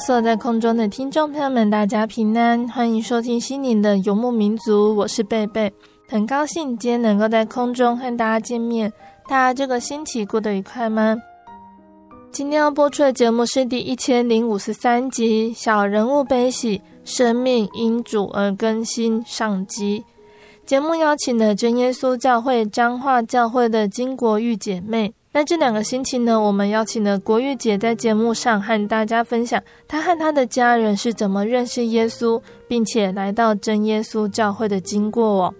所有在空中的听众朋友们，大家平安，欢迎收听心灵的游牧民族，我是贝贝，很高兴今天能够在空中和大家见面。大家这个星期过得愉快吗？今天要播出的节目是第一千零五十三集《小人物悲喜，生命因主而更新》上集。节目邀请了真耶稣教会彰化教会的金国玉姐妹。那这两个星期呢，我们邀请了国玉姐在节目上和大家分享她和她的家人是怎么认识耶稣，并且来到真耶稣教会的经过哦。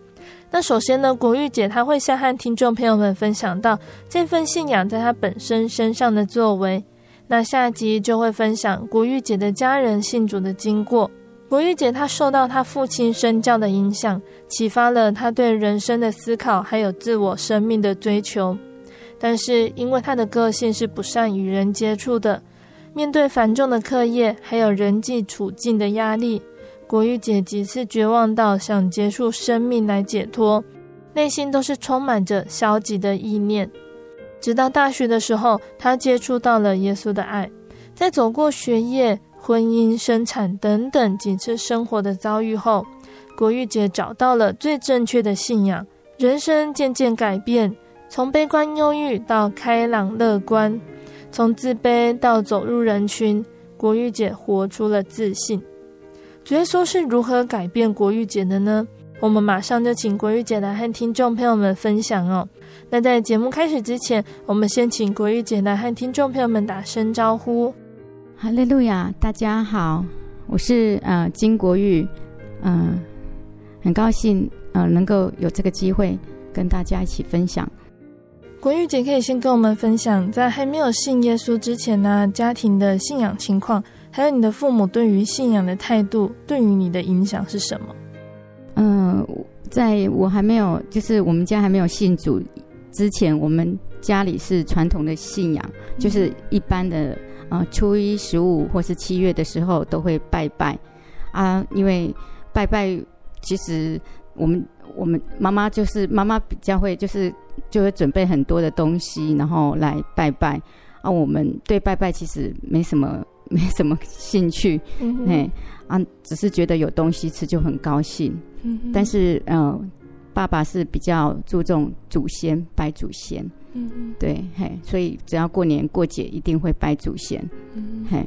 那首先呢，国玉姐她会先和听众朋友们分享到这份信仰在她本身身上的作为。那下集就会分享国玉姐的家人信主的经过。国玉姐她受到她父亲身教的影响，启发了她对人生的思考，还有自我生命的追求。但是，因为他的个性是不善与人接触的，面对繁重的课业还有人际处境的压力，国玉姐几次绝望到想结束生命来解脱，内心都是充满着消极的意念。直到大学的时候，她接触到了耶稣的爱，在走过学业、婚姻、生产等等几次生活的遭遇后，国玉姐找到了最正确的信仰，人生渐渐改变。从悲观忧郁到开朗乐观，从自卑到走入人群，国玉姐活出了自信。主耶稣是如何改变国玉姐的呢？我们马上就请国玉姐来和听众朋友们分享哦。那在节目开始之前，我们先请国玉姐来和听众朋友们打声招呼。哈利路亚，大家好，我是呃金国玉，嗯、很高兴呃能够有这个机会跟大家一起分享。国玉姐可以先跟我们分享，在还没有信耶稣之前呢，家庭的信仰情况，还有你的父母对于信仰的态度，对于你的影响是什么？嗯、呃，在我还没有，就是我们家还没有信主之前，我们家里是传统的信仰，就是一般的啊、呃，初一十五或是七月的时候都会拜拜啊，因为拜拜，其实我们我们妈妈就是妈妈比较会就是。就会准备很多的东西，然后来拜拜。啊，我们对拜拜其实没什么 没什么兴趣，嘿，啊，只是觉得有东西吃就很高兴。嗯，但是呃，爸爸是比较注重祖先，拜祖先。嗯哼，对，嘿，所以只要过年过节一定会拜祖先。嘿，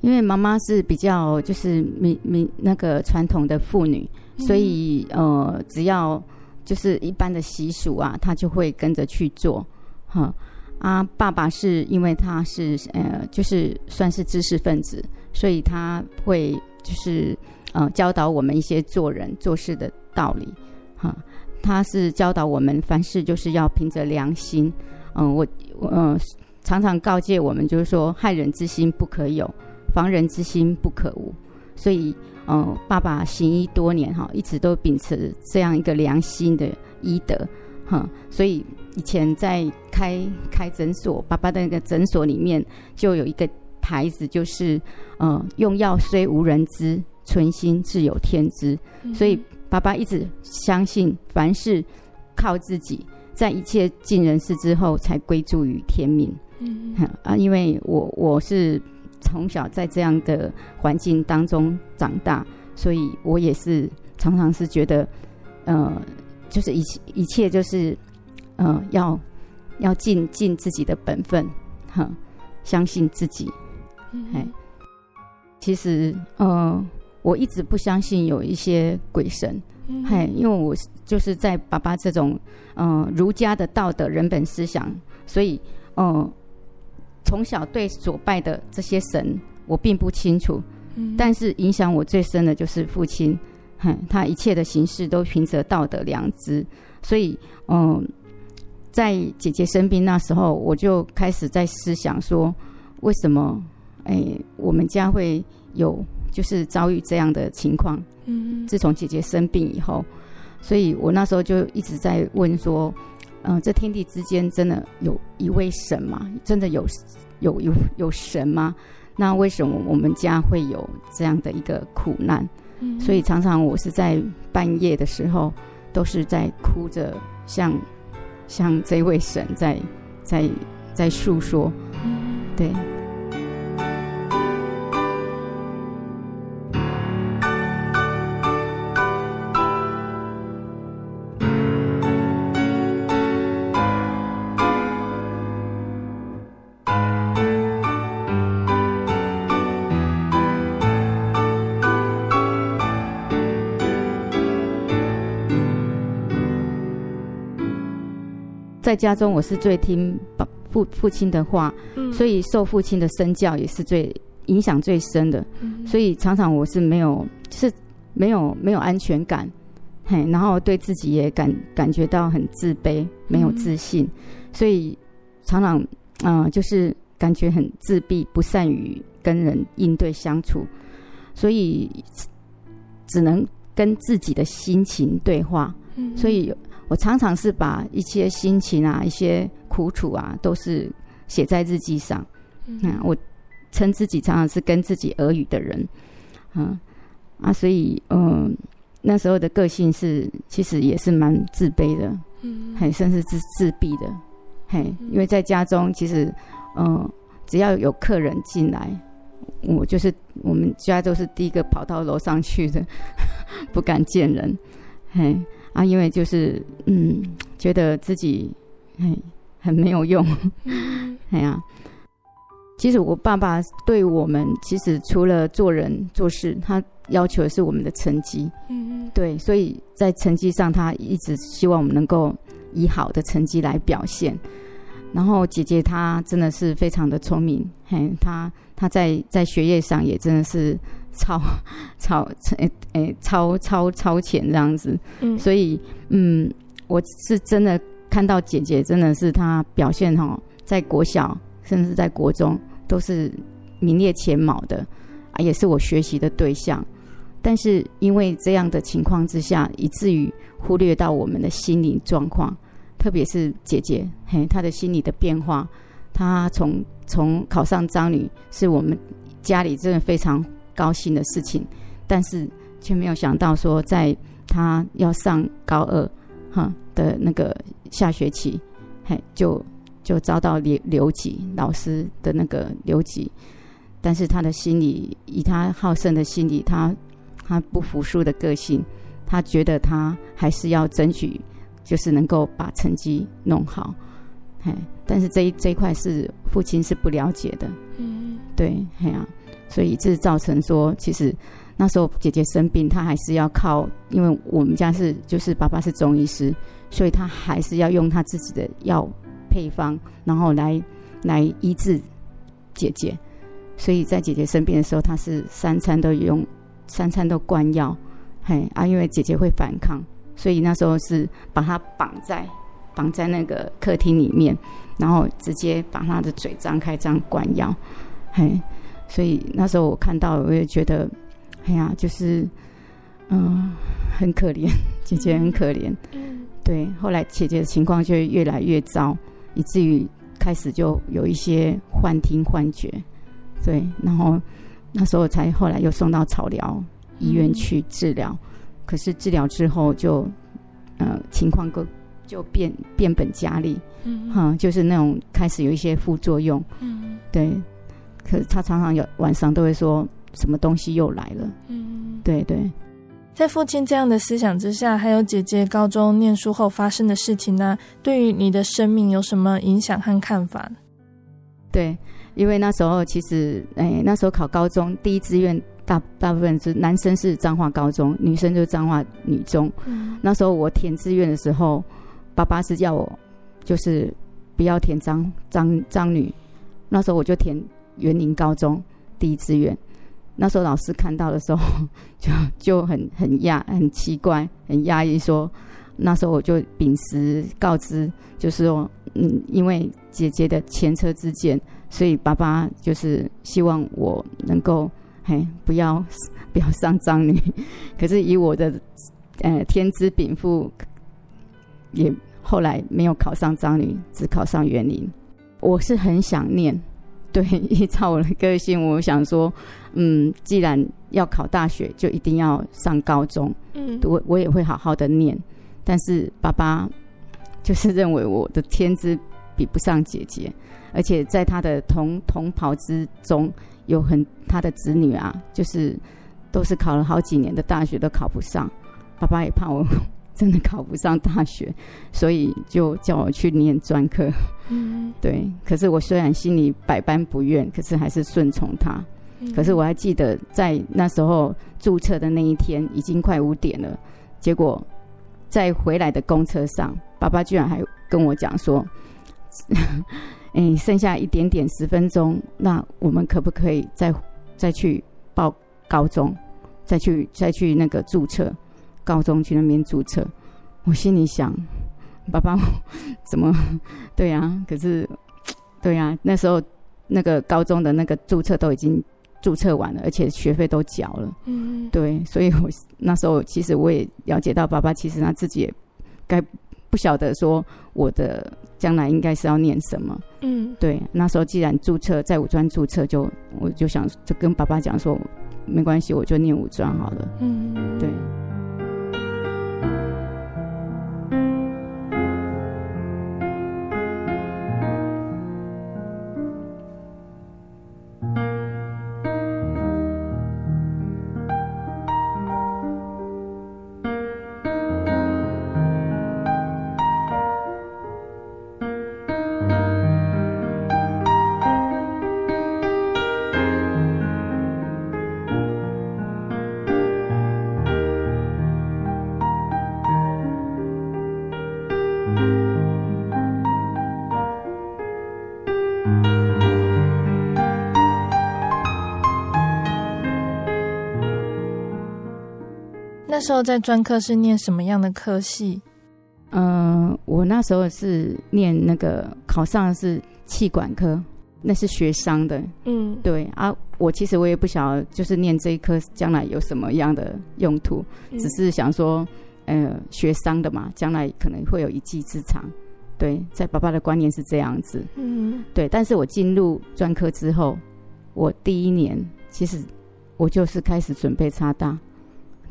因为妈妈是比较就是民民那个传统的妇女，所以呃，只要。就是一般的习俗啊，他就会跟着去做，哈啊，爸爸是因为他是呃，就是算是知识分子，所以他会就是呃教导我们一些做人做事的道理，哈，他是教导我们凡事就是要凭着良心，嗯、呃，我呃常常告诫我们就是说害人之心不可有，防人之心不可无，所以。嗯，爸爸行医多年哈，一直都秉持这样一个良心的医德哈，所以以前在开开诊所，爸爸的那个诊所里面就有一个牌子，就是嗯，用药虽无人知，存心自有天知。嗯、所以爸爸一直相信，凡事靠自己，在一切尽人事之后，才归诸于天命。嗯啊，因为我我是从小在这样的环境当中长大，所以我也是常常是觉得，呃，就是一切一切就是，呃，要要尽尽自己的本分，哈，相信自己。哎，其实，呃，我一直不相信有一些鬼神，嘿，因为我就是在爸爸这种，呃，儒家的道德人本思想，所以，呃，从小对所拜的这些神，我并不清楚，但是影响我最深的就是父亲，哼，他一切的行事都凭着道德良知，所以，嗯、呃，在姐姐生病那时候，我就开始在思想说，为什么？哎，我们家会有就是遭遇这样的情况。嗯，自从姐姐生病以后，所以我那时候就一直在问说，嗯、呃，这天地之间真的有一位神吗？真的有有有有神吗？那为什么我们家会有这样的一个苦难？嗯，所以常常我是在半夜的时候，都是在哭着向向这位神在在在诉说。嗯，对。在家中，我是最听父父亲的话，嗯、所以受父亲的身教也是最影响最深的。嗯、所以常常我是没有，是没有没有安全感，嘿，然后对自己也感感觉到很自卑，没有自信，嗯、所以常常嗯、呃，就是感觉很自闭，不善于跟人应对相处，所以只能跟自己的心情对话。嗯、所以。我常常是把一些心情啊、一些苦楚啊，都是写在日记上。嗯，我称自己常常是跟自己耳语的人。嗯啊，所以嗯，那时候的个性是其实也是蛮自卑的，嗯，很甚至是自闭的。嘿，因为在家中，其实嗯，只要有客人进来，我就是我们家都是第一个跑到楼上去的，不敢见人。嘿。啊，因为就是嗯，觉得自己哎很没有用，哎呀，其实我爸爸对我们，其实除了做人做事，他要求的是我们的成绩，嗯嗯，对，所以在成绩上，他一直希望我们能够以好的成绩来表现。然后姐姐她真的是非常的聪明，嘿，她她在在学业上也真的是。超 超诶诶超超超前这样子，嗯，所以嗯，我是真的看到姐姐真的是她表现哈，在国小甚至在国中都是名列前茅的啊，也是我学习的对象。但是因为这样的情况之下，以至于忽略到我们的心理状况，特别是姐姐嘿，她的心理的变化，她从从考上彰女，是我们家里真的非常。高兴的事情，但是却没有想到说，在他要上高二哈的那个下学期，嘿，就就遭到留留级老师的那个留级，但是他的心里，以他好胜的心理，他他不服输的个性，他觉得他还是要争取，就是能够把成绩弄好，嘿，但是这一这一块是父亲是不了解的，嗯，对，嘿啊。所以这造成说，其实那时候姐姐生病，她还是要靠，因为我们家是就是爸爸是中医师，所以他还是要用他自己的药配方，然后来来医治姐姐。所以在姐姐生病的时候，他是三餐都用，三餐都灌药，嘿啊，因为姐姐会反抗，所以那时候是把她绑在绑在那个客厅里面，然后直接把她的嘴张开这样灌药，嘿。所以那时候我看到，我也觉得，哎呀，就是，嗯，很可怜，姐姐很可怜。嗯，对。后来姐姐的情况就越来越糟，以至于开始就有一些幻听、幻觉。对，然后那时候才后来又送到草疗医院去治疗，嗯、可是治疗之后就呃情况更就变变本加厉，嗯，哈，就是那种开始有一些副作用，嗯，对，可是他常常有晚上都会说什么东西又来了，嗯，对对。在父亲这样的思想之下，还有姐姐高中念书后发生的事情呢，对于你的生命有什么影响和看法？对，因为那时候其实，哎，那时候考高中第一志愿大大部分是男生是彰化高中，女生就是彰化女中。嗯。那时候我填志愿的时候，爸爸是叫我就是不要填彰彰彰女，那时候我就填园林高中第一志愿。那时候老师看到的时候，就就很很讶很奇怪，很讶异，说那时候我就秉持告知，就是说，嗯，因为姐姐的前车之鉴，所以爸爸就是希望我能够，嘿，不要 不要上张女。可是以我的呃天资禀赋，也后来没有考上张女，只考上园林。我是很想念。对，依照我的个性，我想说，嗯，既然要考大学，就一定要上高中。嗯，我我也会好好的念。但是爸爸 就是认为我的天资比不上姐姐，而且在他的同同袍之中，有很他的子女啊，就是都是考了好几年的大学都考不上。爸爸也怕我。真的考不上大学，所以就叫我去念专科。嗯，对。可是我虽然心里百般不愿，可是还是顺从他。嗯。可是我还记得在那时候注册的那一天，已经快五点了。结果在回来的公车上，爸爸居然还跟我讲说：“ 哎，剩下一点点十分钟，那我们可不可以再再去报高中，再去再去那个注册？”高中去那边注册，我心里想，爸爸 怎么 对呀、啊？可是对呀、啊，那时候那个高中的那个注册都已经注册完了，而且学费都缴了。嗯，对，所以我那时候其实我也了解到，爸爸其实他自己也该不晓得说我的将来应该是要念什么。嗯，对，那时候既然注册在五专注册就，就我就想就跟爸爸讲说，没关系，我就念五专好了。嗯，时候在专科是念什么样的科系？嗯、呃，我那时候是念那个考上的是气管科，那是学商的。嗯，对啊，我其实我也不晓得，就是念这一科将来有什么样的用途，嗯、只是想说，呃，学商的嘛，将来可能会有一技之长。对，在爸爸的观念是这样子。嗯，对，但是我进入专科之后，我第一年其实我就是开始准备插大。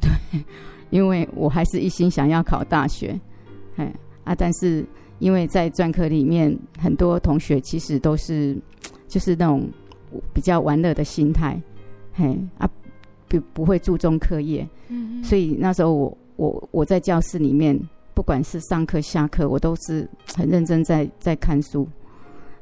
对，因为我还是一心想要考大学，哎啊，但是因为在专科里面，很多同学其实都是就是那种比较玩乐的心态，嘿啊，不不会注重课业，嗯，所以那时候我我我在教室里面，不管是上课下课，我都是很认真在在看书，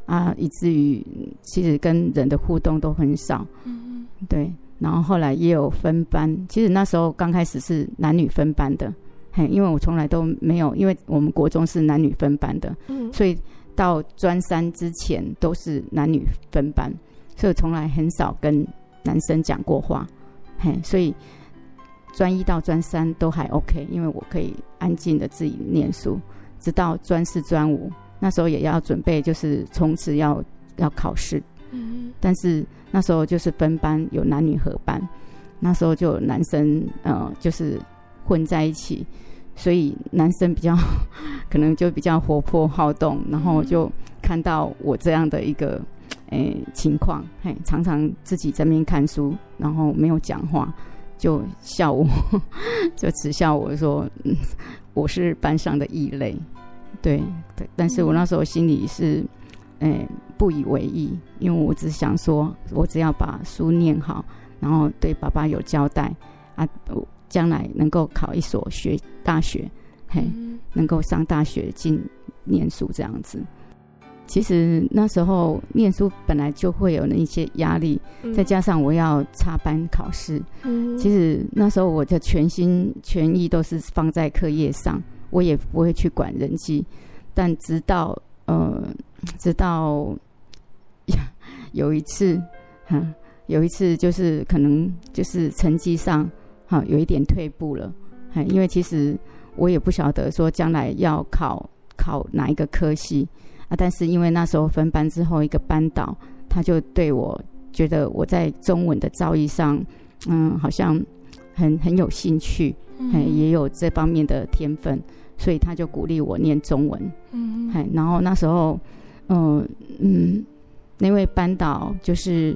啊，以至于其实跟人的互动都很少，嗯，对。然后后来也有分班，其实那时候刚开始是男女分班的，嘿，因为我从来都没有，因为我们国中是男女分班的，嗯，所以到专三之前都是男女分班，所以从来很少跟男生讲过话，嘿，所以专一到专三都还 OK，因为我可以安静的自己念书，直到专四专五那时候也要准备，就是冲刺要要考试，嗯，但是。那时候就是分班，有男女合班，那时候就有男生呃，就是混在一起，所以男生比较 可能就比较活泼好动，然后就看到我这样的一个诶、欸、情况，嘿，常常自己在那边看书，然后没有讲话，就笑我，就耻笑我说，嗯，我是班上的异类。对，但是我那时候心里是，哎，不以为意，因为我只想说，我只要把书念好，然后对爸爸有交代啊，将来能够考一所学大学，嘿，能够上大学进念书这样子。其实那时候念书本来就会有那些压力，再加上我要插班考试，其实那时候我的全心全意都是放在课业上，我也不会去管人际。但直到呃，直到有一次，哈，有一次就是可能就是成绩上哈有一点退步了，因为其实我也不晓得说将来要考考哪一个科系。啊！但是因为那时候分班之后，一个班导他就对我觉得我在中文的造诣上，嗯，好像很很有兴趣，嗯，也有这方面的天分，所以他就鼓励我念中文。嗯，然后那时候，嗯嗯，那位班导就是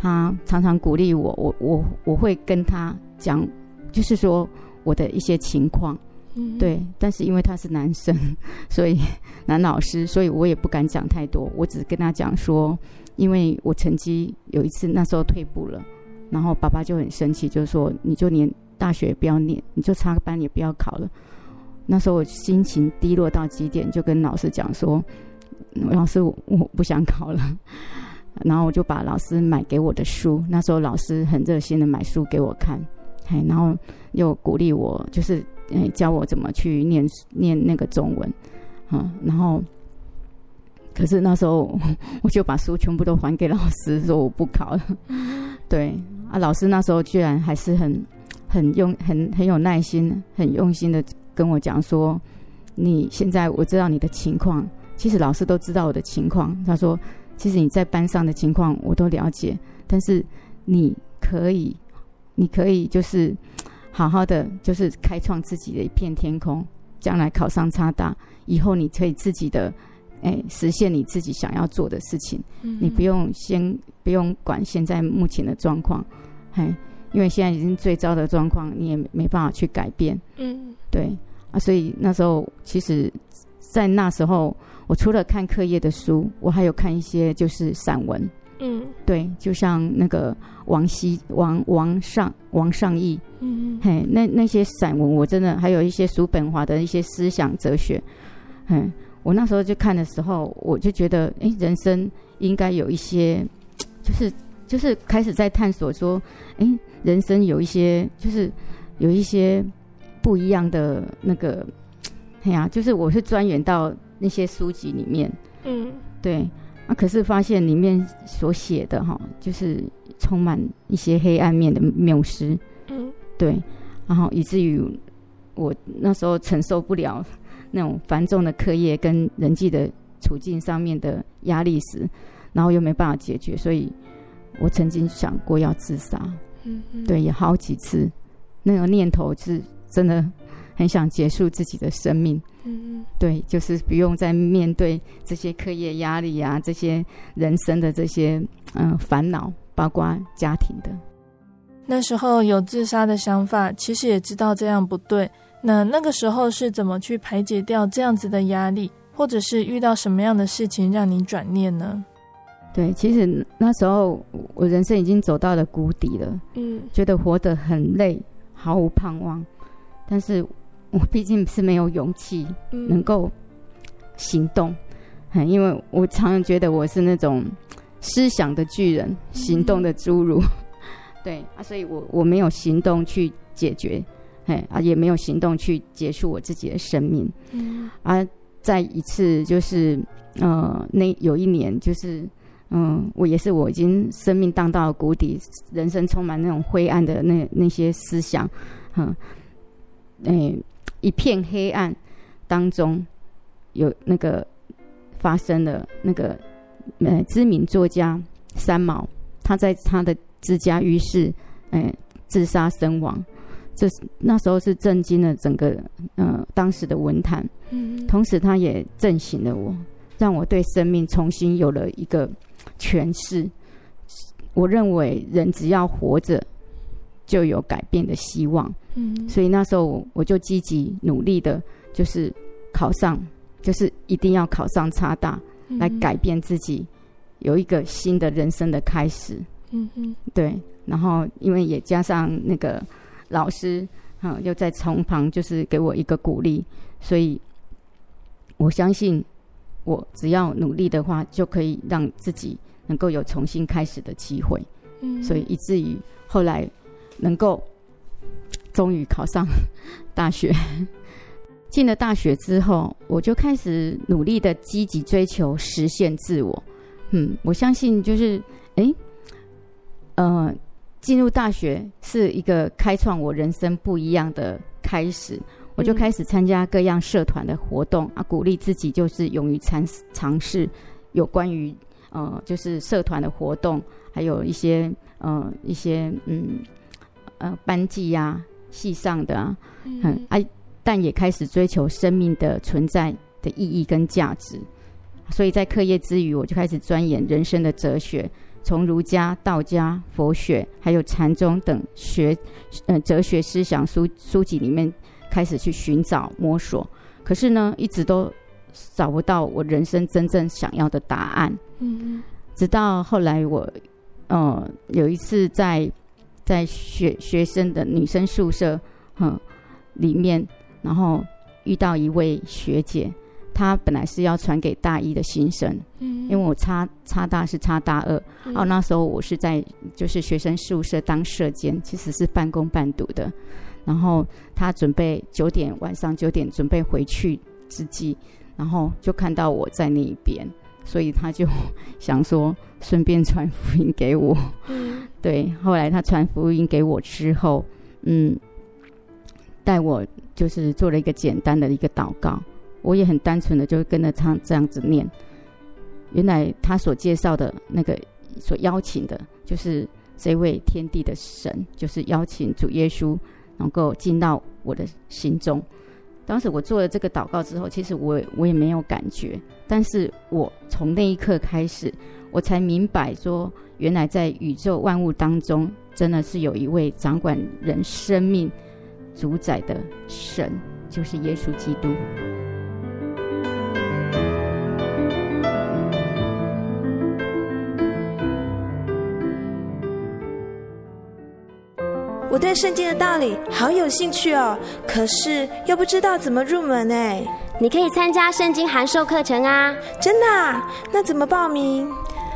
他常常鼓励我，我我我会跟他讲，就是说我的一些情况。对，但是因为他是男生，所以男老师，所以我也不敢讲太多。我只跟他讲说，因为我成绩有一次那时候退步了，然后爸爸就很生气，就说你就连大学也不要念，你就插个班也不要考了。那时候我心情低落到极点，就跟老师讲说，老师我不想考了。然后我就把老师买给我的书，那时候老师很热心的买书给我看，嘿，然后又鼓励我，就是。哎，教我怎么去念念那个中文，啊，然后，可是那时候我就把书全部都还给老师，说我不考了。对啊，老师那时候居然还是很很用很很有耐心、很用心的跟我讲说，你现在我知道你的情况，其实老师都知道我的情况。他说，其实你在班上的情况我都了解，但是你可以，你可以就是。好好的，就是开创自己的一片天空。将来考上差大以后，你可以自己的，哎，实现你自己想要做的事情。嗯、你不用先不用管现在目前的状况，嘿，因为现在已经最糟的状况，你也没办法去改变。嗯，对啊，所以那时候其实，在那时候，我除了看课业的书，我还有看一些就是散文。嗯，对，就像那个王羲、王王上、王上义，嗯嘿，那那些散文，我真的还有一些叔本华的一些思想哲学，嗯，我那时候就看的时候，我就觉得，哎，人生应该有一些，就是就是开始在探索说，哎，人生有一些，就是有一些不一样的那个，哎呀，就是我是钻研到那些书籍里面，嗯，对。啊！可是发现里面所写的哈，就是充满一些黑暗面的谬思，嗯，对，然后以至于我那时候承受不了那种繁重的课业跟人际的处境上面的压力时，然后又没办法解决，所以我曾经想过要自杀，嗯，对，也好几次，那个念头是真的很想结束自己的生命。嗯，对，就是不用再面对这些课业压力啊，这些人生的这些嗯烦恼，包括家庭的。那时候有自杀的想法，其实也知道这样不对。那那个时候是怎么去排解掉这样子的压力，或者是遇到什么样的事情让你转念呢？对，其实那时候我人生已经走到了谷底了，嗯，觉得活得很累，毫无盼望，但是。我毕竟是没有勇气能够行动，嗯，因为我常常觉得我是那种思想的巨人，行动的侏儒，嗯，对啊，所以我我没有行动去解决，哎啊，也没有行动去结束我自己的生命，嗯，啊，再一次就是呃，那有一年就是嗯，呃，我也是我已经生命荡到了谷底，人生充满那种灰暗的那那些思想，嗯，哎。一片黑暗当中，有那个发生了那个呃知名作家三毛，他在他的自家浴室，呃自杀身亡。这那时候是震惊了整个呃当时的文坛，嗯，同时他也震醒了我，让我对生命重新有了一个诠释。我认为人只要活着，就有改变的希望。嗯，所以那时候我我就积极努力的，就是考上，就是一定要考上差大，来改变自己，有一个新的人生的开始。嗯嗯，对。然后因为也加上那个老师，嗯，又在从旁就是给我一个鼓励，所以我相信我只要努力的话，就可以让自己能够有重新开始的机会。嗯，所以以至于后来能够终于考上大学，进了大学之后，我就开始努力的积极追求实现自我。嗯，我相信就是，哎，呃，进入大学是一个开创我人生不一样的开始。我就开始参加各样社团的活动啊，鼓励自己就是勇于尝尝试有关于呃，就是社团的活动。还有一些呃一些嗯呃班级呀、啊、系上的啊，嗯哎、啊，但也开始追求生命的存在的意义跟价值。所以在课业之余，我就开始钻研人生的哲学，从儒家、道家、佛学，还有禅宗等学呃哲学思想书书籍里面开始去寻找摸索。可是呢，一直都找不到我人生真正想要的答案。嗯，直到后来我。呃，有一次在在学学生的女生宿舍，嗯，里面，然后遇到一位学姐，她本来是要传给大一的新生，嗯，因为我差差大是差大二，嗯，哦，那时候我是在就是学生宿舍当舍监，其实是半工半读的，然后她准备九点晚上九点准备回去之际，然后就看到我在那一边。所以她就想说，顺便传福音给我。嗯，对。后来他传福音给我之后，嗯，带我就是做了一个简单的一个祷告。我也很单纯的就跟着他这样子念。原来他所介绍的那个，所邀请的，就是这位天地的神，就是邀请主耶稣能够进到我的心中。当时我做了这个祷告之后，其实我我也没有感觉，但是我从那一刻开始，我才明白说，原来在宇宙万物当中，真的是有一位掌管人生命、主宰的神，就是耶稣基督。我对圣经的道理好有兴趣哦，可是又不知道怎么入门哎。你可以参加圣经函授课程啊！真的啊？那怎么报名？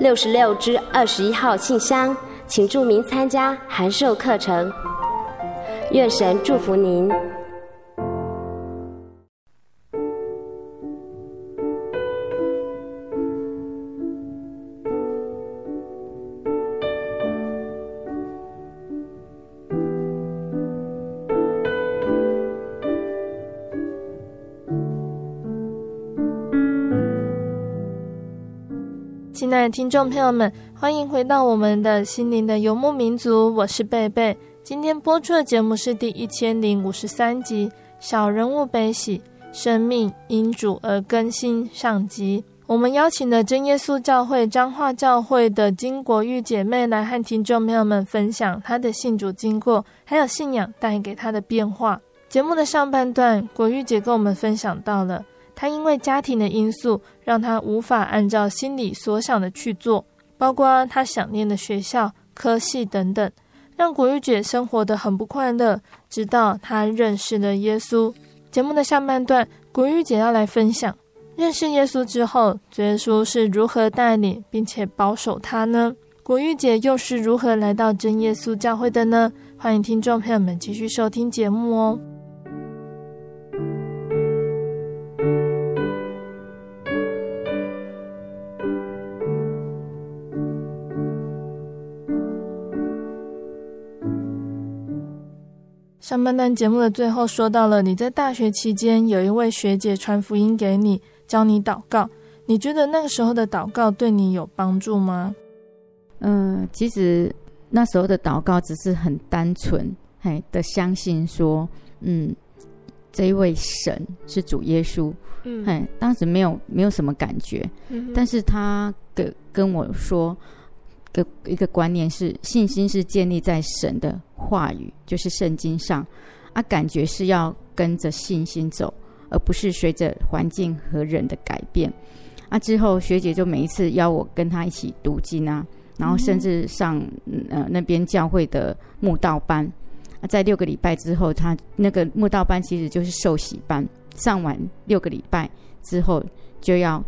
六十六之二十一号信箱，请注明参加函授课程。愿神祝福您。亲爱的听众朋友们，欢迎回到我们的心灵的游牧民族，我是贝贝。今天播出的节目是第一千零五十三集《小人物悲喜，生命因主而更新》上集。我们邀请了真耶稣教会彰化教会的金国玉姐妹来和听众朋友们分享她的信主经过，还有信仰带给她的变化。节目的上半段，国玉姐跟我们分享到了。他因为家庭的因素，让他无法按照心里所想的去做，包括他想念的学校、科系等等，让古玉姐生活得很不快乐。直到他认识了耶稣。节目的上半段，古玉姐要来分享认识耶稣之后，主耶稣是如何带领并且保守他呢？古玉姐又是如何来到真耶稣教会的呢？欢迎听众朋友们继续收听节目哦。上半段节目的最后说到了，你在大学期间有一位学姐传福音给你，教你祷告。你觉得那个时候的祷告对你有帮助吗？嗯、呃，其实那时候的祷告只是很单纯，嘿的相信说，嗯，这一位神是主耶稣，嗯，嘿，当时没有没有什么感觉，嗯，但是他跟跟我说。个一个观念是，信心是建立在神的话语，就是圣经上，啊，感觉是要跟着信心走，而不是随着环境和人的改变。啊，之后学姐就每一次邀我跟她一起读经啊，然后甚至上呃那边教会的慕道班。啊，在六个礼拜之后，她那个慕道班其实就是受洗班，上完六个礼拜之后就要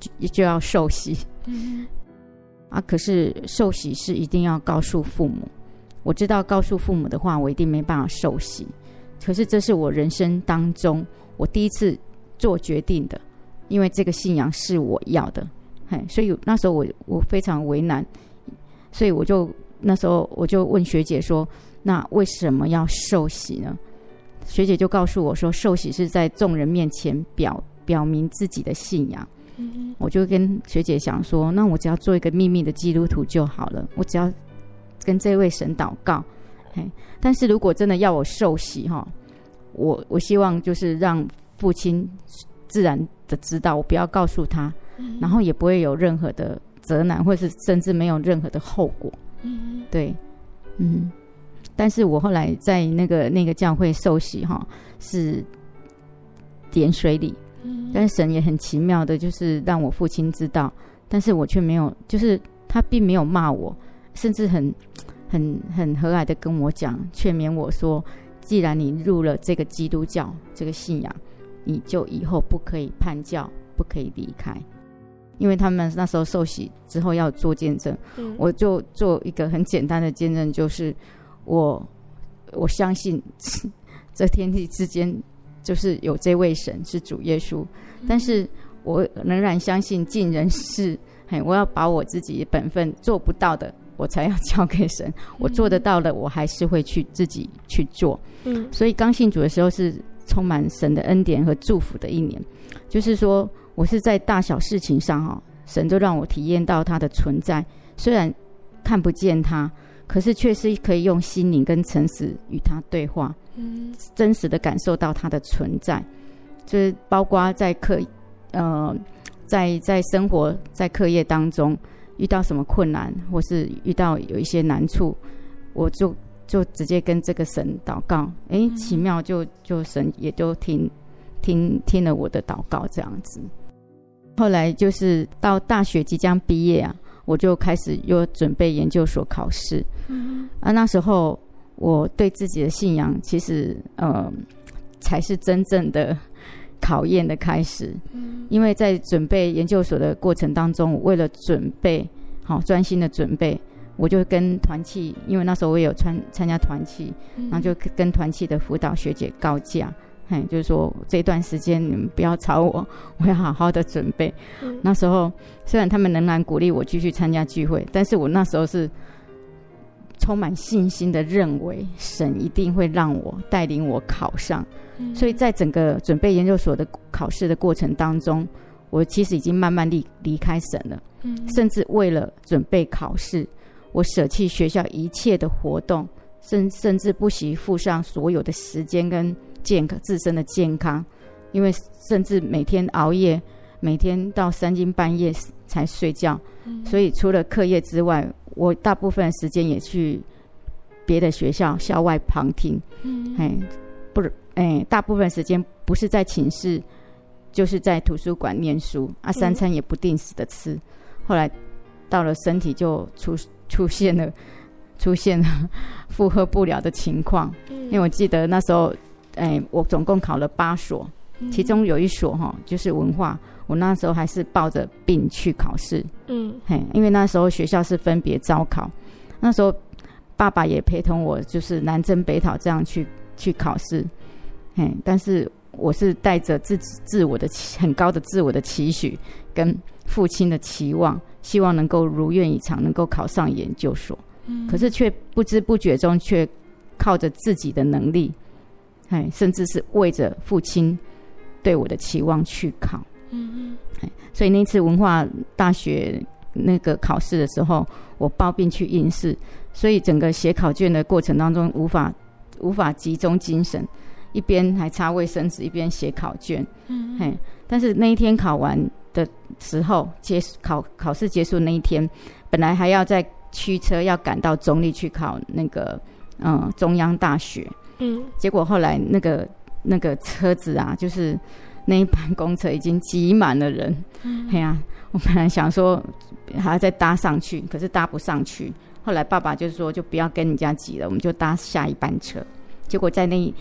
就，就要受洗。啊！可是受洗是一定要告诉父母。我知道告诉父母的话，我一定没办法受洗。可是这是我人生当中我第一次做决定的，因为这个信仰是我要的。嘿，所以那时候我我非常为难，所以我就那时候我就问学姐说：“那为什么要受洗呢？”学姐就告诉我说：“受洗是在众人面前表表明自己的信仰。”我就跟学姐想说，那我只要做一个秘密的基督徒就好了。我只要跟这位神祷告，嘿。但是如果真的要我受洗哈，我我希望就是让父亲自然的知道，我不要告诉他，然后也不会有任何的责难，或是甚至没有任何的后果。嗯，对，嗯。但是我后来在那个那个教会受洗哈，是点水礼。但是神也很奇妙的，就是让我父亲知道，但是我却没有，就是他并没有骂我，甚至很、很、很和蔼的跟我讲，劝勉我。说，既然你入了这个基督教这个信仰，你就以后不可以叛教，不可以离开，因为他们那时候受洗之后要做见证，我就做一个很简单的见证，就是我我相信 这天地之间。就是有这位神是主耶稣，但是我仍然相信尽人事，嘿，我要把我自己本分做不到的，我才要交给神；我做得到的，我还是会去自己去做。嗯，所以刚信主的时候是充满神的恩典和祝福的一年，就是说我是在大小事情上哈，神都让我体验到他的存在，虽然看不见他，可是却是可以用心灵跟诚实与他对话。嗯，真实的感受到他的存在，就是包括在课，呃，在在生活在课业当中遇到什么困难，或是遇到有一些难处，我就就直接跟这个神祷告，哎，奇妙就就神也就听听听了我的祷告这样子。后来就是到大学即将毕业啊，我就开始又准备研究所考试，嗯，啊，那时候。我对自己的信仰，其实呃，才是真正的考验的开始。嗯，因为在准备研究所的过程当中，为了准备好专心的准备，我就跟团契，因为那时候我也有参参加团契，然后就跟团契的辅导学姐告假，嘿，就是说这段时间你们不要吵我，我要好好的准备。嗯，那时候虽然他们仍然鼓励我继续参加聚会，但是我那时候是。充满信心的认为神一定会让我带领我考上，所以在整个准备研究所的考试的过程当中，我其实已经慢慢离离开神了，甚至为了准备考试，我舍弃学校一切的活动，甚甚至不惜付上所有的时间跟健康自身的健康，因为甚至每天熬夜，每天到三更半夜才睡觉，所以除了课业之外。我大部分时间也去别的学校校外旁听，嗯，哎，不是，哎，大部分时间不是在寝室，就是在图书馆念书啊，三餐也不定时的吃。嗯、后来到了身体就出出现了出现了 负荷不了的情况，嗯、因为我记得那时候，哎，我总共考了八所，其中有一所哈就是文化。我那时候还是抱着病去考试，嗯，嘿，因为那时候学校是分别招考，那时候爸爸也陪同我，就是南征北讨这样去去考试，嘿，但是我是带着自己自我的很高的自我的期许跟父亲的期望，希望能够如愿以偿，能够考上研究所，嗯，可是却不知不觉中却靠着自己的能力，哎，甚至是为着父亲对我的期望去考。嗯嗯，所以那次文化大学那个考试的时候，我抱病去应试，所以整个写考卷的过程当中无法无法集中精神，一边还擦卫生纸，一边写考卷。嗯，嘿，但是那一天考完的时候，结考考试结束那一天，本来还要再驱车要赶到中坜去考那个嗯中央大学。嗯，结果后来那个那个车子啊，就是。那一班公车已经挤满了人，嗯，哎呀、啊，我本来想说还要再搭上去，可是搭不上去。后来爸爸就说，就不要跟人家挤了，我们就搭下一班车。结果在那，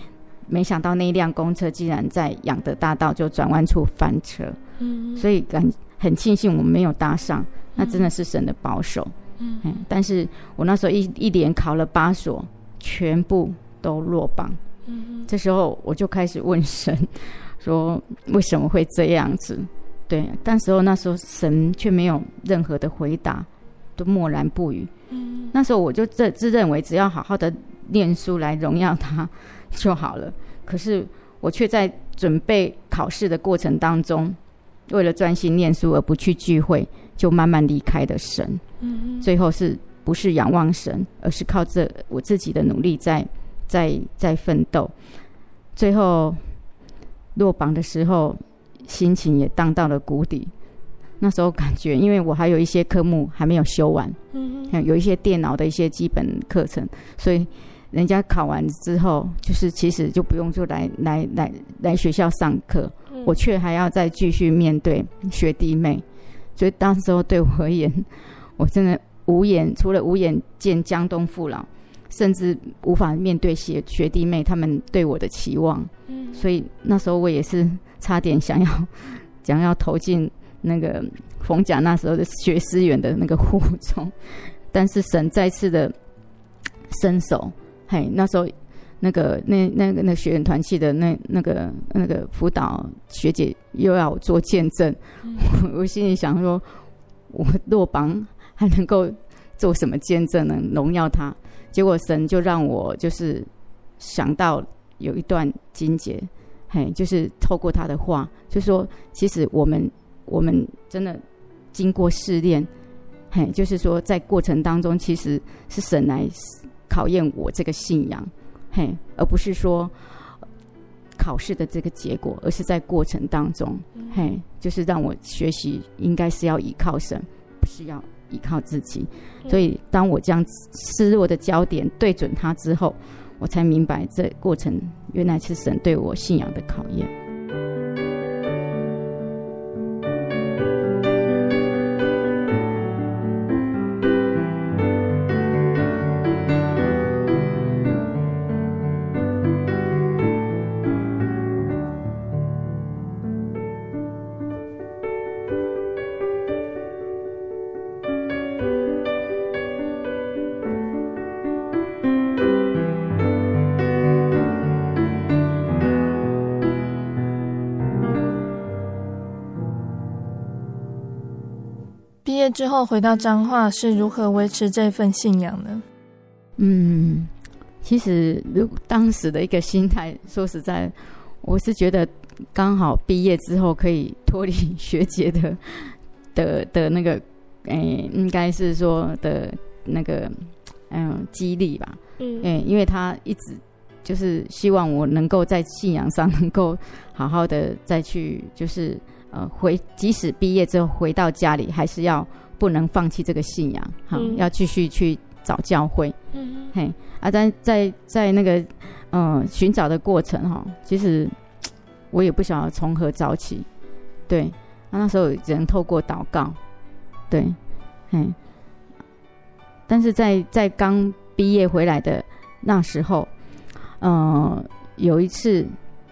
没想到那一辆公车竟然在养德大道就转弯处翻车，嗯，所以感很庆幸我们没有搭上，那真的是神的保守，嗯，但是我那时候一一连考了八所，全部都落榜，嗯，这时候我就开始问神。说为什么会这样子？对，但时候那时候神却没有任何的回答，都默然不语。嗯，那时候我就自自认为只要好好的念书来荣耀他 就好了。可是我却在准备考试的过程当中，为了专心念书而不去聚会，就慢慢离开了神。嗯，最后是不是仰望神，而是靠这我自己的努力在在在奋斗，最后。落榜的时候，心情也荡到了谷底。那时候感觉，因为我还有一些科目还没有修完，嗯，有一些电脑的一些基本课程，所以人家考完之后，就是其实就不用就来来来来学校上课，我却还要再继续面对学弟妹，所以当时候对我而言，我真的无颜，除了无颜见江东父老。甚至无法面对学学弟妹他们对我的期望，嗯，所以那时候我也是差点想要 想要投进那个冯甲那时候的学思源的那个护中，但是神再次的伸手，嘿，那时候那个那那个那学员团契的那那个那个辅导学姐又要我做见证，嗯，我，我心里想说，我落榜还能够做什么见证呢？荣耀他。结果神就让我就是想到有一段经节，嘿，就是透过他的话，就说其实我们我们真的经过试炼，嘿，就是说在过程当中其实是神来考验我这个信仰，嘿，而不是说考试的这个结果，而是在过程当中，嘿，就是让我学习应该是要依靠神，不是要。依靠自己，所以当我将失落的焦点对准他之后，我才明白这过程原来是神对我信仰的考验。之后回到彰化是如何维持这份信仰呢？嗯，其实如当时的一个心态，说实在，我是觉得刚好毕业之后可以脱离学姐的的的那个，诶、欸，应该是说的那个嗯激励吧。嗯，诶，因为他一直就是希望我能够在信仰上能够好好的再去，就是呃回，即使毕业之后回到家里，还是要。不能放弃这个信仰，哈、嗯，要继续去找教会，嗯，嘿，啊，但在在那个嗯寻找的过程哈，其实我也不晓得从何找起，对，啊、那时候只能透过祷告，对，嘿，但是在在刚毕业回来的那时候，嗯，有一次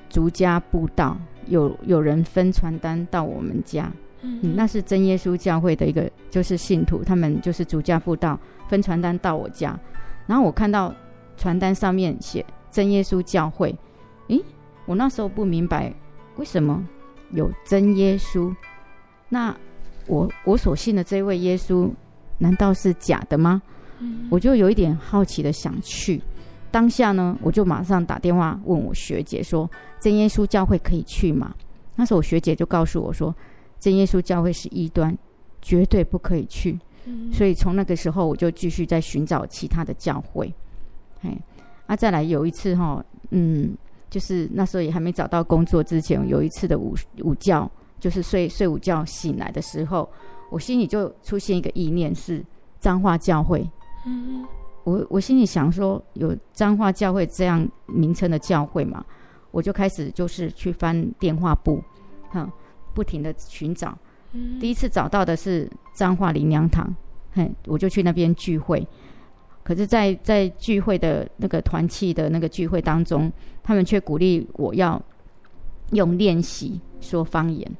逐家布道，有有人分传单到我们家。嗯，那是真耶稣教会的一个，就是信徒，他们就是主家布道，分传单到我家，然后我看到传单上面写真耶稣教会，诶，我那时候不明白为什么有真耶稣，那我我所信的这位耶稣难道是假的吗？我就有一点好奇的想去，当下呢，我就马上打电话问我学姐说：“真耶稣教会可以去吗？”那时候我学姐就告诉我说：“真耶稣教会是异端，绝对不可以去。”所以从那个时候，我就继续在寻找其他的教会。哎，啊，再来有一次哈，嗯，就是那时候也还没找到工作之前，有一次的午午觉，就是睡睡午觉醒来的时候，我心里就出现一个意念，是彰化教会。嗯，我我心里想说，有彰化教会这样名称的教会嘛，我就开始就是去翻电话簿，哈，不停的寻找。第一次找到的是彰化灵粮堂，嘿，我就去那边聚会。可是在，在在聚会的那个团契的那个聚会当中，他们却鼓励我要用练习说方言。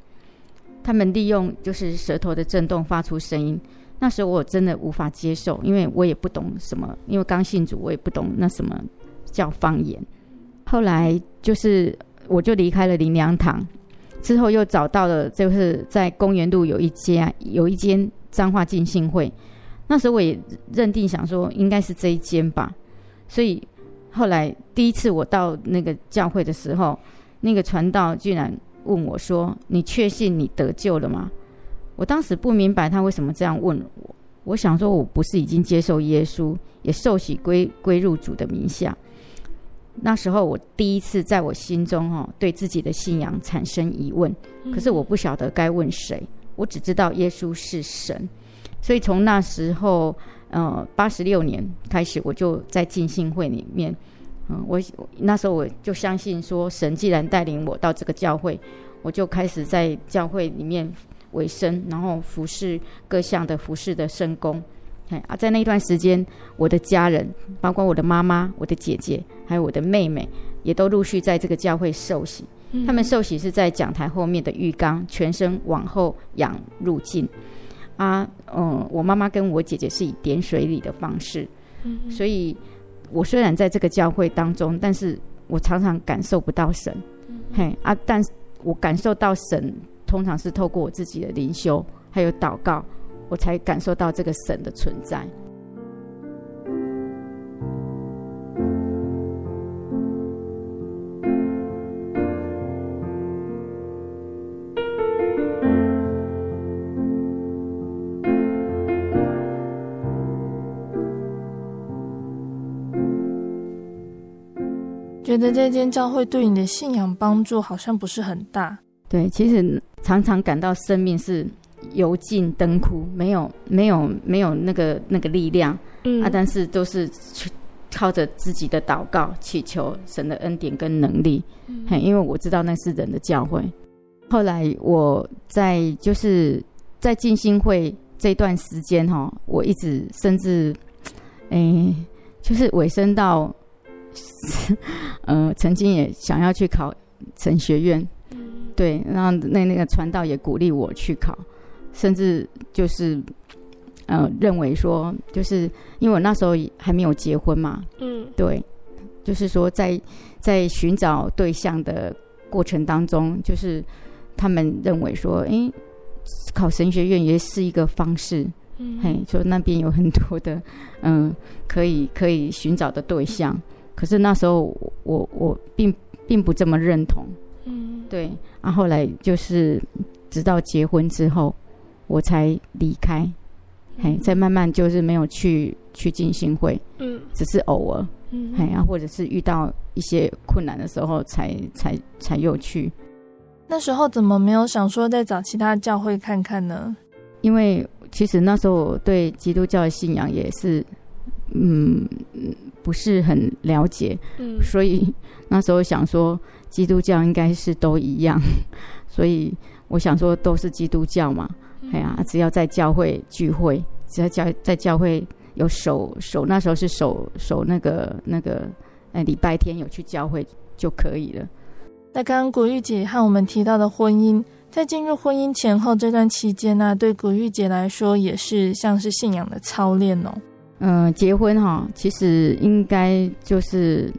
他们利用就是舌头的震动发出声音。那时候我真的无法接受，因为我也不懂什么，因为刚信主，我也不懂那什么叫方言。后来就是我就离开了灵粮堂。之后又找到了，就是在公园路有一家有一间彰化浸信会，那时候我也认定想说应该是这一间吧，所以后来第一次我到那个教会的时候，那个传道居然问我说：“你确信你得救了吗？”我当时不明白他为什么这样问我，我想说我不是已经接受耶稣，也受洗归归入主的名下。那时候我第一次在我心中哈对自己的信仰产生疑问，可是我不晓得该问谁，我只知道耶稣是神，所以从那时候呃八十六年开始，我就在浸信会里面，嗯，我那时候我就相信说神既然带领我到这个教会，我就开始在教会里面委身，然后服侍各项的服侍的圣工。啊，在那段时间，我的家人，包括我的妈妈、我的姐姐，还有我的妹妹，也都陆续在这个教会受洗。他们受洗是在讲台后面的浴缸，全身往后仰入浸。啊，嗯，我妈妈跟我姐姐是以点水礼的方式。所以，我虽然在这个教会当中，但是我常常感受不到神。嘿，啊，但是我感受到神，通常是透过我自己的灵修，还有祷告。我才感受到这个神的存在。觉得这间教会对你的信仰帮助好像不是很大。对，其实常常感到生命是。油尽灯枯，没有没有没有那个那个力量，嗯。啊，但是都是靠着自己的祷告，祈求神的恩典跟能力，嗯，因为我知道那是人的教会。后来我在就是在静心会这段时间哈，我一直甚至，哎，就是尾声到，呃，曾经也想要去考神学院，对，然后那那个传道也鼓励我去考。甚至就是，呃，认为说，就是因为我那时候还没有结婚嘛，嗯，对，就是说在在寻找对象的过程当中，就是他们认为说，哎，考神学院也是一个方式，嗯，嘿，说那边有很多的，嗯、呃，可以可以寻找的对象，可是那时候我我，并并不这么认同，嗯，对，然后后来就是直到结婚之后。我才离开，嘿，再慢慢就是没有去去进新会，嗯，只是偶尔，嗯，嘿啊，或者是遇到一些困难的时候才才才又去。那时候怎么没有想说再找其他教会看看呢？因为其实那时候我对基督教的信仰也是，嗯，不是很了解，嗯，所以那时候想说基督教应该是都一样，所以我想说都是基督教嘛。哎呀，只要在教会聚会，只要教在教会有守守，那时候是守守那个那个，哎，礼拜天有去教会就可以了。那刚刚古玉姐和我们提到的婚姻，在进入婚姻前后这段期间呢，对古玉姐来说也是像是信仰的操练哦。嗯，结婚哈，其实应该就是，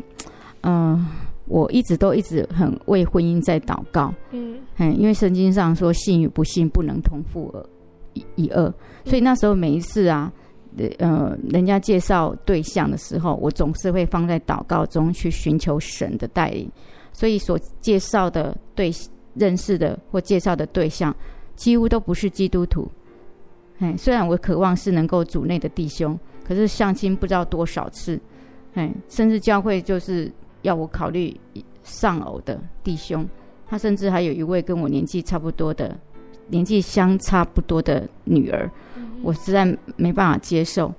嗯。我一直都一直很为婚姻在祷告，嗯，因为圣经上说信与不信不能同负一二，所以那时候每一次啊，呃，人家介绍对象的时候，我总是会放在祷告中去寻求神的带领。所以所介绍的对认识的或介绍的对象，几乎都不是基督徒。哎，虽然我渴望是能够主内的弟兄，可是相亲不知道多少次，哎，甚至教会就是要我考虑丧偶的弟兄，他甚至还有一位跟我年纪差不多的，年纪相差不多的女儿，我实在没办法接受。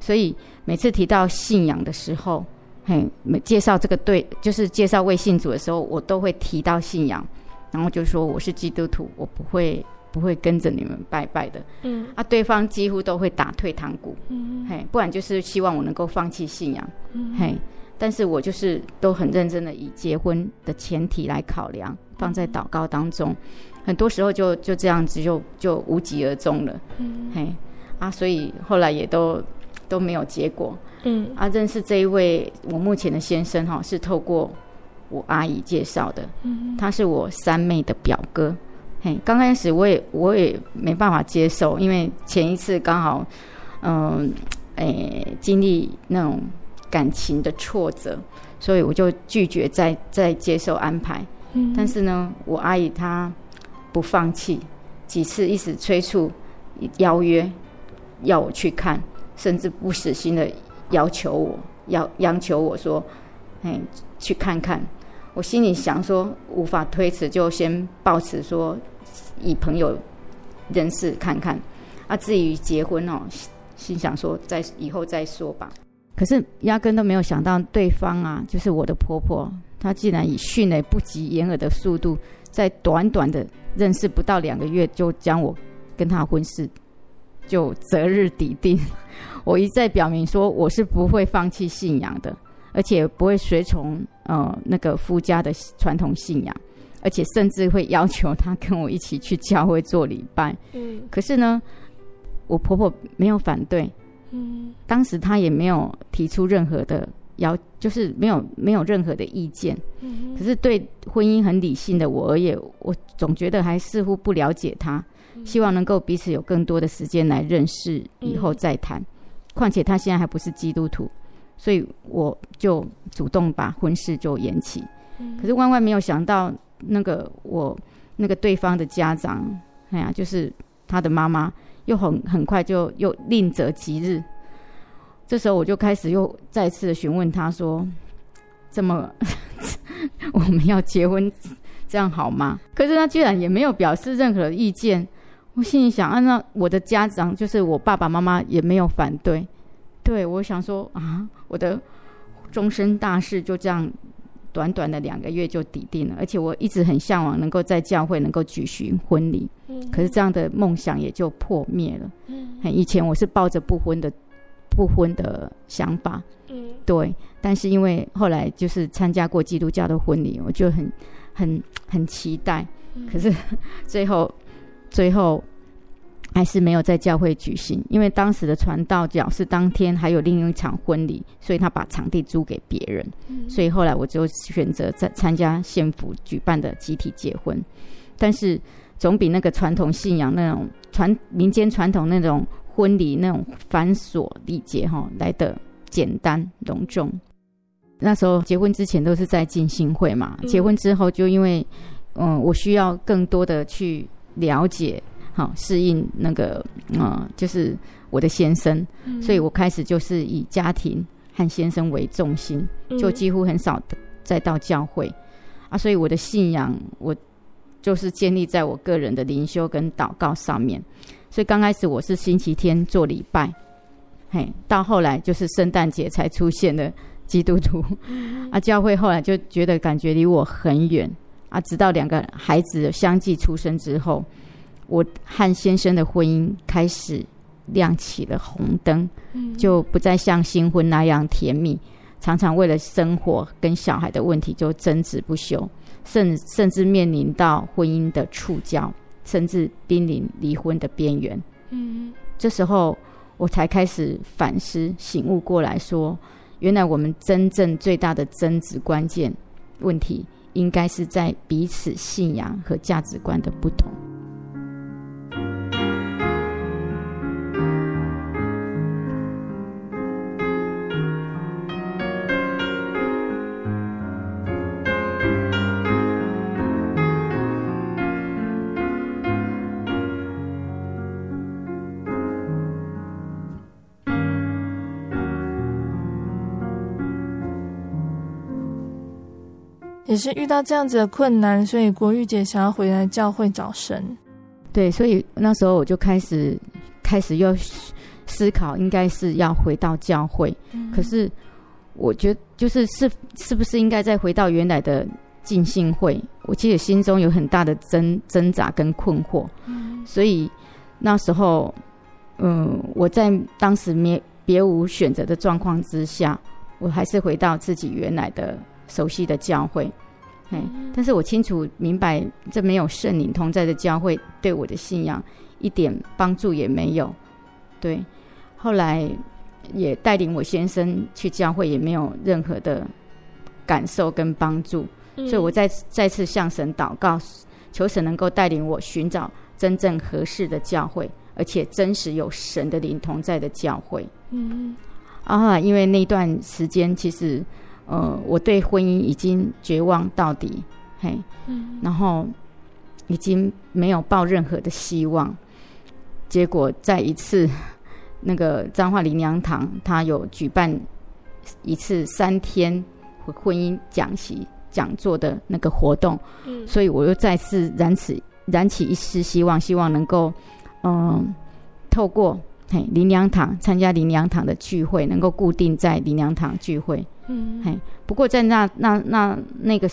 所以每次提到信仰的时候，嘿，每介绍这个对，就是介绍未信主的时候，我都会提到信仰，然后就说我是基督徒，我不会不会跟着你们拜拜的。嗯，啊，对方几乎都会打退堂鼓。嗯，嘿，不然就是希望我能够放弃信仰。嗯，嘿，但是我就是都很认真的以结婚的前提来考量，放在祷告当中，很多时候就就这样子就就无疾而终了。嗯，嘿，啊，所以后来也都都没有结果。嗯，啊，认识这一位我目前的先生哈，是透过我阿姨介绍的。嗯，他是我三妹的表哥。嘿，刚开始我也我也没办法接受，因为前一次刚好，嗯，诶，经历那种感情的挫折，所以我就拒绝再再接受安排。嗯，但是呢，我阿姨她不放弃，几次一直催促邀约，要我去看，甚至不死心的。要求我，要央求我说，哎，去看看。我心里想说，无法推辞，就先抱持说，以朋友认识看看。啊，至于结婚哦，心想说，在以后再说吧。可是压根都没有想到，对方啊，就是我的婆婆，她竟然以迅雷不及掩耳的速度，在短短的认识不到两个月，就将我跟她婚事就择日抵定。我一再表明说，我是不会放弃信仰的，而且不会随从呃那个夫家的传统信仰，而且甚至会要求他跟我一起去教会做礼拜。嗯，可是呢，我婆婆没有反对。嗯，当时他也没有提出任何的要，就是没有没有任何的意见。嗯，可是对婚姻很理性的我而言，我总觉得还似乎不了解他，希望能够彼此有更多的时间来认识，以后再谈。况且他现在还不是基督徒，所以我就主动把婚事就延期。可是万万没有想到，那个我那个对方的家长，哎呀，就是他的妈妈，又很很快就又另择吉日。这时候我就开始又再次询问他说：“这么我们要结婚，这样好吗？”可是他居然也没有表示任何意见。我心里想，按照我的家长，就是我爸爸妈妈也没有反对。对，我想说啊，我的终身大事就这样短短的两个月就抵定了，而且我一直很向往能够在教会能够举行婚礼，可是这样的梦想也就破灭了。以前我是抱着不婚的不婚的想法，嗯对，但是因为后来就是参加过基督教的婚礼，我就很很很期待，可是最后。最后还是没有在教会举行，因为当时的传道角是当天还有另一场婚礼，所以他把场地租给别人。所以后来我就选择在参加县府举办的集体结婚，但是总比那个传统信仰那种传民间传统那种婚礼那种繁琐礼节哈来的简单隆重。那时候结婚之前都是在进新会嘛，结婚之后就因为嗯我需要更多的去。了解，好适应那个，呃，就是我的先生，嗯、所以我开始就是以家庭和先生为重心，就几乎很少再到教会、嗯、啊。所以我的信仰，我就是建立在我个人的灵修跟祷告上面。所以刚开始我是星期天做礼拜，嘿，到后来就是圣诞节才出现的基督徒、嗯、啊。教会后来就觉得感觉离我很远。啊，直到两个孩子相继出生之后，我和先生的婚姻开始亮起了红灯，就不再像新婚那样甜蜜，常常为了生活跟小孩的问题就争执不休，甚甚至面临到婚姻的触礁，甚至濒临离婚的边缘。嗯，这时候我才开始反思，醒悟过来说，原来我们真正最大的争执关键问题。应该是在彼此信仰和价值观的不同。也是遇到这样子的困难，所以国玉姐想要回来教会找神。对，所以那时候我就开始开始又思考，应该是要回到教会。嗯、可是我觉得，就是是是不是应该再回到原来的浸信会？我其实心中有很大的挣挣扎跟困惑。嗯、所以那时候，嗯，我在当时没别无选择的状况之下，我还是回到自己原来的熟悉的教会。嗯，但是我清楚明白，这没有圣灵同在的教会对我的信仰一点帮助也没有。对，后来也带领我先生去教会，也没有任何的感受跟帮助。嗯、所以我再再次向神祷告，求神能够带领我寻找真正合适的教会，而且真实有神的灵同在的教会。嗯，啊，因为那段时间其实。呃，我对婚姻已经绝望到底，嘿，嗯，然后已经没有抱任何的希望。结果在一次那个彰化林良堂，他有举办一次三天婚姻讲习讲座的那个活动，嗯，所以我又再次燃起燃起一丝希望，希望能够嗯、呃、透过嘿灵粮堂参加灵粮堂的聚会，能够固定在灵粮堂聚会。嗯，嘿，不过在那那那那个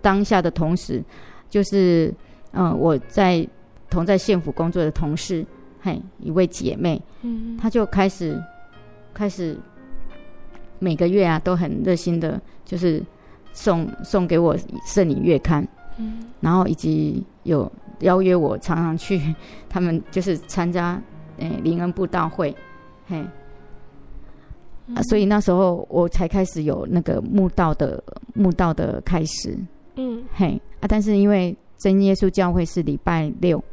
当下的同时，就是嗯、呃，我在同在县府工作的同事，嘿，一位姐妹，嗯，她就开始开始每个月啊都很热心的，就是送送给我圣灵月刊，嗯，然后以及有邀约我常常去 他们就是参加诶灵恩布道会，嘿。啊，所以那时候我才开始有那个慕道的慕道的开始，嗯，嘿啊，但是因为真耶稣教会是礼拜六，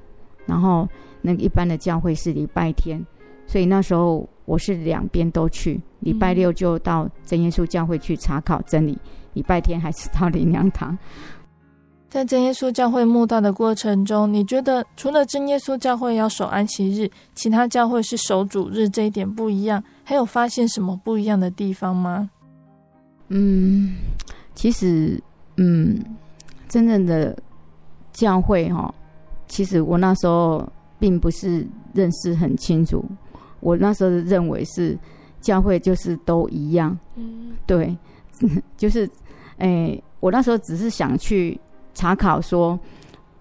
然后那个一般的教会是礼拜天，所以那时候我是两边都去，礼拜六就到真耶稣教会去查考真理，礼拜天还是到灵粮堂。在真耶稣教会慕道的过程中，你觉得除了真耶稣教会要守安息日，其他教会是守主日这一点不一样，还有发现什么不一样的地方吗？嗯，其实，嗯，真正的教会哈，其实我那时候并不是认识很清楚，我那时候认为是教会就是都一样，嗯，对，就是，哎，我那时候只是想去。查考说，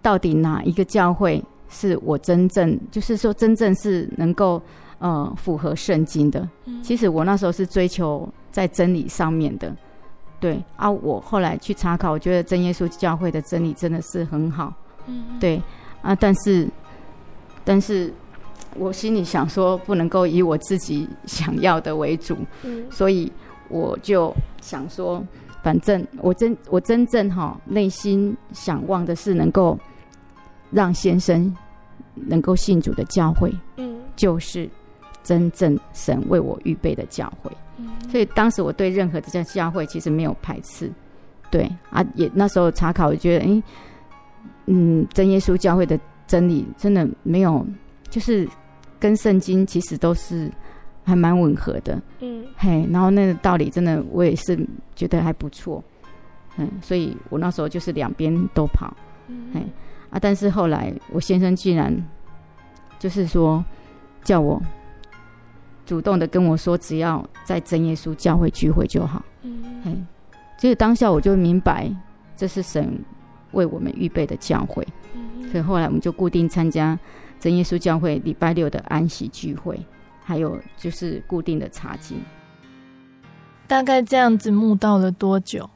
到底哪一个教会是我真正，就是说真正是能够呃符合圣经的？嗯、其实我那时候是追求在真理上面的，对啊。我后来去查考，我觉得真耶稣教会的真理真的是很好，嗯、对啊。但是，但是我心里想说，不能够以我自己想要的为主，嗯、所以我就想说。反正我真我真正哈内心想望的是能够让先生能够信主的教会，嗯，就是真正神为我预备的教会，嗯，所以当时我对任何的这教会其实没有排斥，对啊，也那时候查考，我觉得，哎，嗯，真耶稣教会的真理真的没有，就是跟圣经其实都是。还蛮吻合的，嗯，嘿，然后那个道理真的我也是觉得还不错，嗯，所以我那时候就是两边都跑，嗯，嘿，啊，但是后来我先生竟然就是说叫我主动的跟我说，只要在真耶稣教会聚会就好，嗯，嘿，所以当下我就明白这是神为我们预备的教会，嗯，所以后来我们就固定参加真耶稣教会礼拜六的安息聚会。还有就是固定的茶几，大概这样子慕道了多久？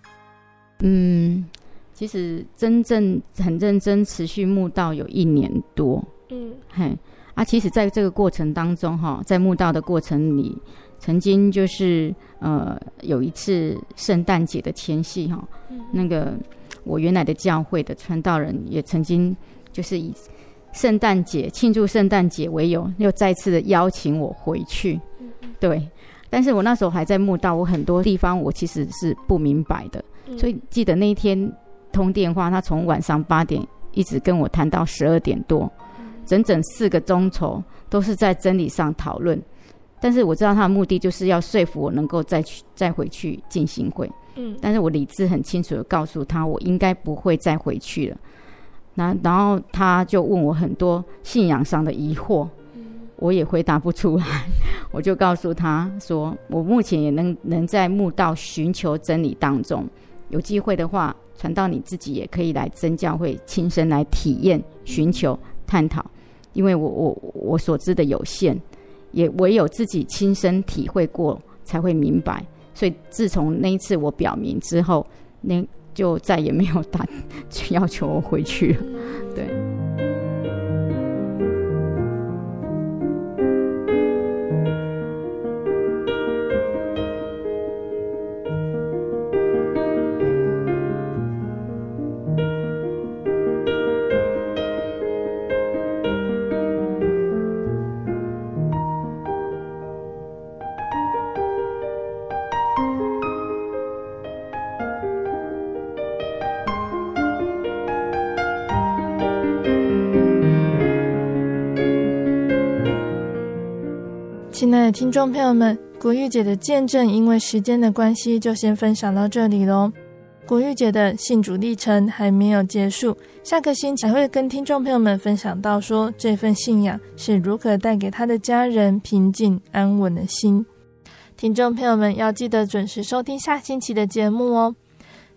嗯，其实真正很认真持续慕道有一年多。嗯，嘿啊，其实在这个过程当中哈，在慕道的过程里，曾经就是呃有一次圣诞节的前夕哈，嗯、那个我原来的教会的传道人也曾经就是以。圣诞节庆祝圣诞节为由，又再次的邀请我回去。对，但是我那时候还在慕道，我很多地方我其实是不明白的。所以记得那一天通电话，他从晚上八点一直跟我谈到十二点多，整整四个钟头都是在真理上讨论。但是我知道他的目的就是要说服我能够再去再回去进行会。嗯，但是我理智很清楚的告诉他，我应该不会再回去了。那然后他就问我很多信仰上的疑惑，我也回答不出来。我就告诉他说，我目前也能能在慕道寻求真理当中，有机会的话，传道你自己也可以来真教会亲身来体验、寻求、探讨，因为我我我所知的有限，也唯有自己亲身体会过才会明白。所以自从那一次我表明之后，那就再也没有打 要求我回去了，对。听众朋友们，国玉姐的见证，因为时间的关系，就先分享到这里喽。国玉姐的信主历程还没有结束，下个星期还会跟听众朋友们分享到说，这份信仰是如何带给她的家人平静安稳的心。听众朋友们要记得准时收听下星期的节目哦。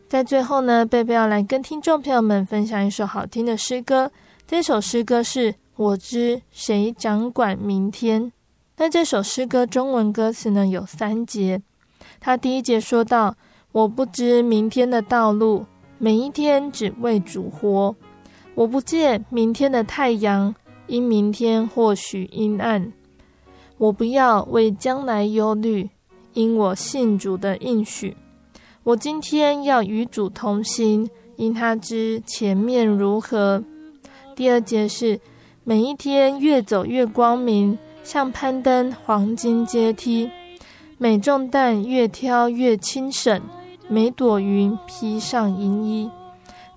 在最后呢，贝贝要来跟听众朋友们分享一首好听的诗歌，这首诗歌是我知谁掌管明天。那这首诗歌中文歌词呢，有三节，它第一节说到：“我不知明天的道路，每一天只为主活。我不借明天的太阳，因明天或许阴暗。我不要为将来忧虑，因我信主的应许。我今天要与主同行，因他知前面如何。”第二节是：“每一天越走越光明。”像攀登黄金阶梯，每重担越挑越轻省，每朵云披上银衣，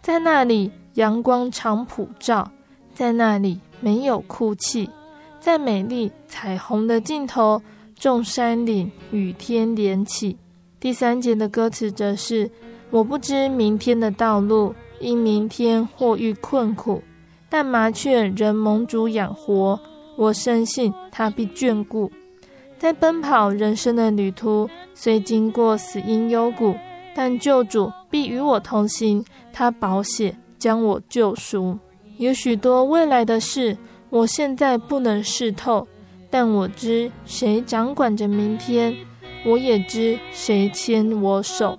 在那里阳光常普照，在那里没有哭泣，在美丽彩虹的尽头，众山岭与天连起。第三节的歌词则是：我不知明天的道路，因明天或遇困苦，但麻雀仍蒙主养活。我深信他必眷顾，在奔跑人生的旅途，虽经过死荫幽谷，但救主必与我同行。他保血将我救赎。有许多未来的事，我现在不能试透，但我知谁掌管着明天，我也知谁牵我手。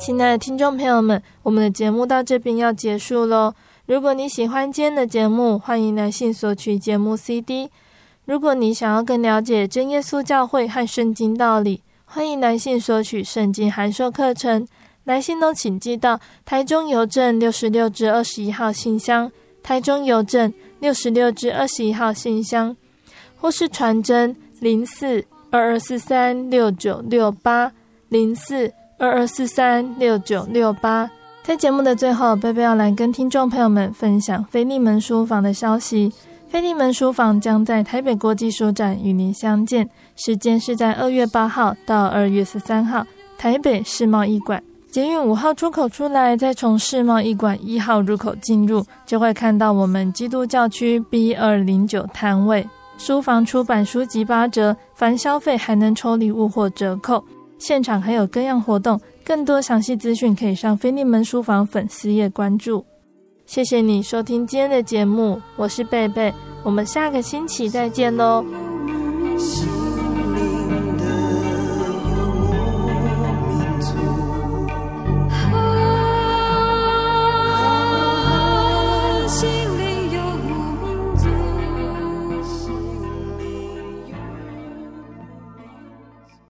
亲爱的听众朋友们我们的节目到这边要结束喽如果你喜欢今天的节目欢迎来信索取节目 cd 如果你想要更了解真耶稣教会和圣经道理，欢迎来信索取圣经函授课程。来信都请寄到台中邮政六十六至二十一号信箱，台中邮政六十六至二十一号信箱，或是传真零四二二四三六九六八零四二二四三六九六八。在节目的最后，贝贝要来跟听众朋友们分享腓利门书房的消息。菲利门书房将在台北国际书展与您相见，时间是在二月八号到二月十三号，台北世贸一馆。捷运五号出口出来，再从世贸一馆一号入口进入，就会看到我们基督教区 B 二零九摊位。书房出版书籍八折，凡消费还能抽礼物或折扣。现场还有各样活动。更多详细资讯可以上菲利门书房粉丝页关注。谢谢你收听今天的节目，我是贝贝，我们下个星期再见喽。